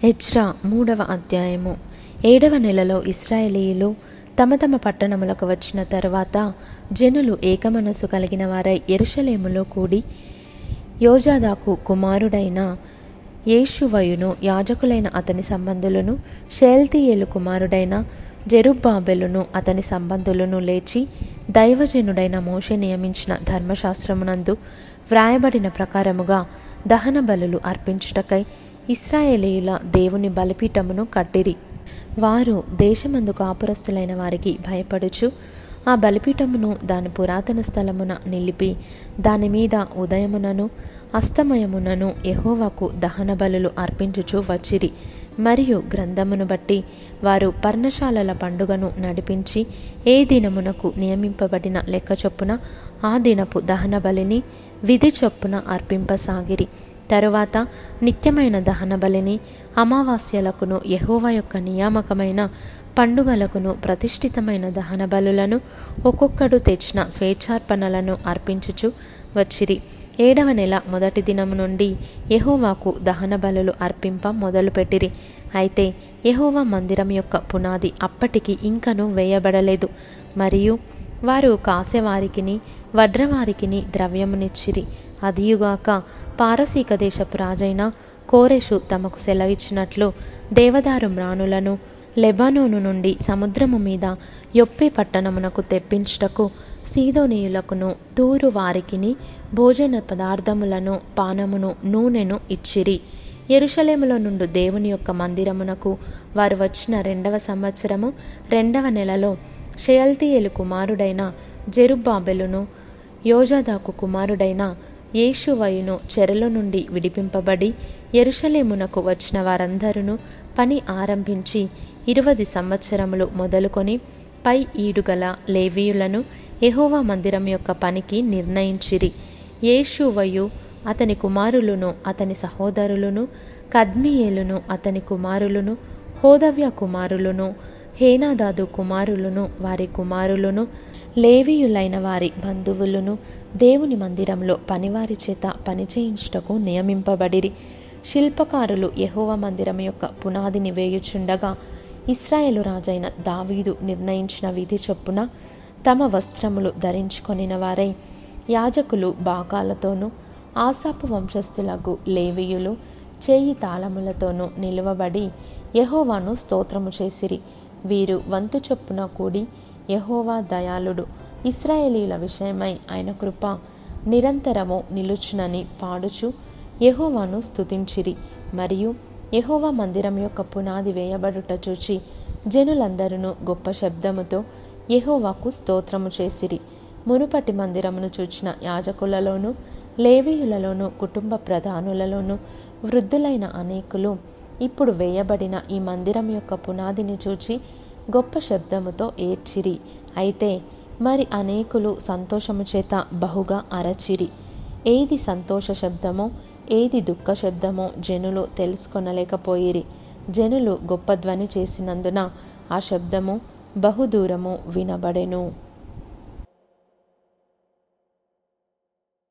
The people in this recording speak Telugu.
హెచ్రా మూడవ అధ్యాయము. ఏడవ నెలలో ఇస్రాయేలీయులు తమ తమ పట్టణములకు వచ్చిన తర్వాత జనులు ఏకమనసు కలిగిన వారై ఎరుషలేములో కూడి యోజాదాకు కుమారుడైన యేషువయును యాజకులైన అతని సంబంధులను షేల్తీయేలు కుమారుడైన జెరుబ్బాబెలును అతని సంబంధులను లేచి దైవజనుడైన మోషే నియమించిన ధర్మశాస్త్రమునందు వ్రాయబడిన ప్రకారముగా దహన బలులు అర్పించుటకై ఇస్రాయేలీయుల దేవుని బలిపీఠమును కట్టిరి. వారు దేశమందు కాపురస్తులైన వారికి భయపడుచు ఆ బలిపీఠమును దాని పురాతన స్థలమున నిలిపి దాని మీద ఉదయమునను అస్తమయమునను యహోవాకు దహన బలులు అర్పించుచు వచ్చిరి. మరియు గ్రంథమును బట్టి వారు పర్ణశాలల పండుగను నడిపించి ఏ దినమునకు నియమింపబడిన లెక్క చొప్పున ఆ దినపు దహన బలిని విధి చొప్పున అర్పింపసాగిరి. తరువాత నిత్యమైన దహన బలిని అమావాస్యలకును యహోవ యొక్క నియామకమైన పండుగలకును ప్రతిష్ఠితమైన దహన బలులను ఒక్కొక్కడు తెచ్చిన స్వేచ్ఛార్పణలను అర్పించుచు వచ్చిరి. ఏడవ నెల మొదటి దినము నుండి యహోవాకు దహన బలులు అర్పింప మొదలుపెట్టిరి. అయితే యహోవా మందిరం యొక్క పునాది అప్పటికి ఇంకను వేయబడలేదు. మరియు వారు కాసేవారికిని వడ్రవారికిని ద్రవ్యమునిచ్చిరి. అదియుగాక పారసీక దేశపు రాజైన కోరెషు తమకు సెలవిచ్చినట్లు దేవదారు మ్రాణులను లెబానోను నుండి సముద్రము మీద యొప్పే పట్టణమునకు తెప్పించుటకు సీదోనీయులకును తూరు వారికిని భోజన పదార్థములను పానమును నూనెను ఇచ్చిరి. ఎరుషలేములో నుండి దేవుని యొక్క మందిరమునకు వారు వచ్చిన రెండవ సంవత్సరము రెండవ నెలలో షయల్తీయలు కుమారుడైన జెరుబాబెలును యోజాదాకు కుమారుడైన యేషువయును చెరల నుండి విడిపింపబడి ఎరుషలేమునకు వచ్చిన వారందరూ పని ఆరంభించి ఇరువది సంవత్సరములు మొదలుకొని పై ఈడుగల లేవీయులను ఎహోవా మందిరం యొక్క పనికి నిర్ణయించిరి. యేషువయు అతని కుమారులను అతని సహోదరులను కద్మియేలును అతని కుమారులను హోదవ్య కుమారులను హేనాదాదు కుమారులను వారి కుమారులను లేవీయులైన వారి బంధువులను దేవుని మందిరంలో పనివారి చేత పనిచేయించుటకు నియమింపబడిరి. శిల్పకారులు యహోవ మందిరం యొక్క పునాదిని వేయుచుండగా ఇస్రాయేలు రాజైన దావీదు నిర్ణయించిన విధి చొప్పున తమ వస్త్రములు ధరించుకొనిన వారై యాజకులు బాకాలతోనూ ఆసాపు వంశస్థులకు లేవీయులు చేయి తాళములతోనూ నిలువబడి యహోవాను స్తోత్రము చేసిరి. వీరు వంతు చొప్పున కూడి యహోవా దయాళుడు. ఇస్రాయేలీల విషయమై ఆయన కృప నిరంతరము నిలుచునని పాడుచు యహోవాను స్తుతించిరి. మరియు యహోవా మందిరం యొక్క పునాది వేయబడుట చూచి జనులందరూ గొప్ప శబ్దముతో యహోవాకు స్తోత్రము చేసిరి. మునుపటి మందిరమును చూచిన యాజకులలోనూ లేవీయులలోనూ కుటుంబ ప్రధానులలోనూ వృద్ధులైన అనేకులు ఇప్పుడు వేయబడిన ఈ మందిరం యొక్క పునాదిని చూచి గొప్ప శబ్దముతో ఏడ్చిరి. అయితే మరి అనేకులు సంతోషము చేత బహుగా అరచిరి. ఏది సంతోష శబ్దమో ఏది దుఃఖ శబ్దమో జనులు తెలుసుకొనలేకపోయిరి. జనులు గొప్ప ధ్వని చేసినందున ఆ శబ్దము బహుదూరము వినబడెను.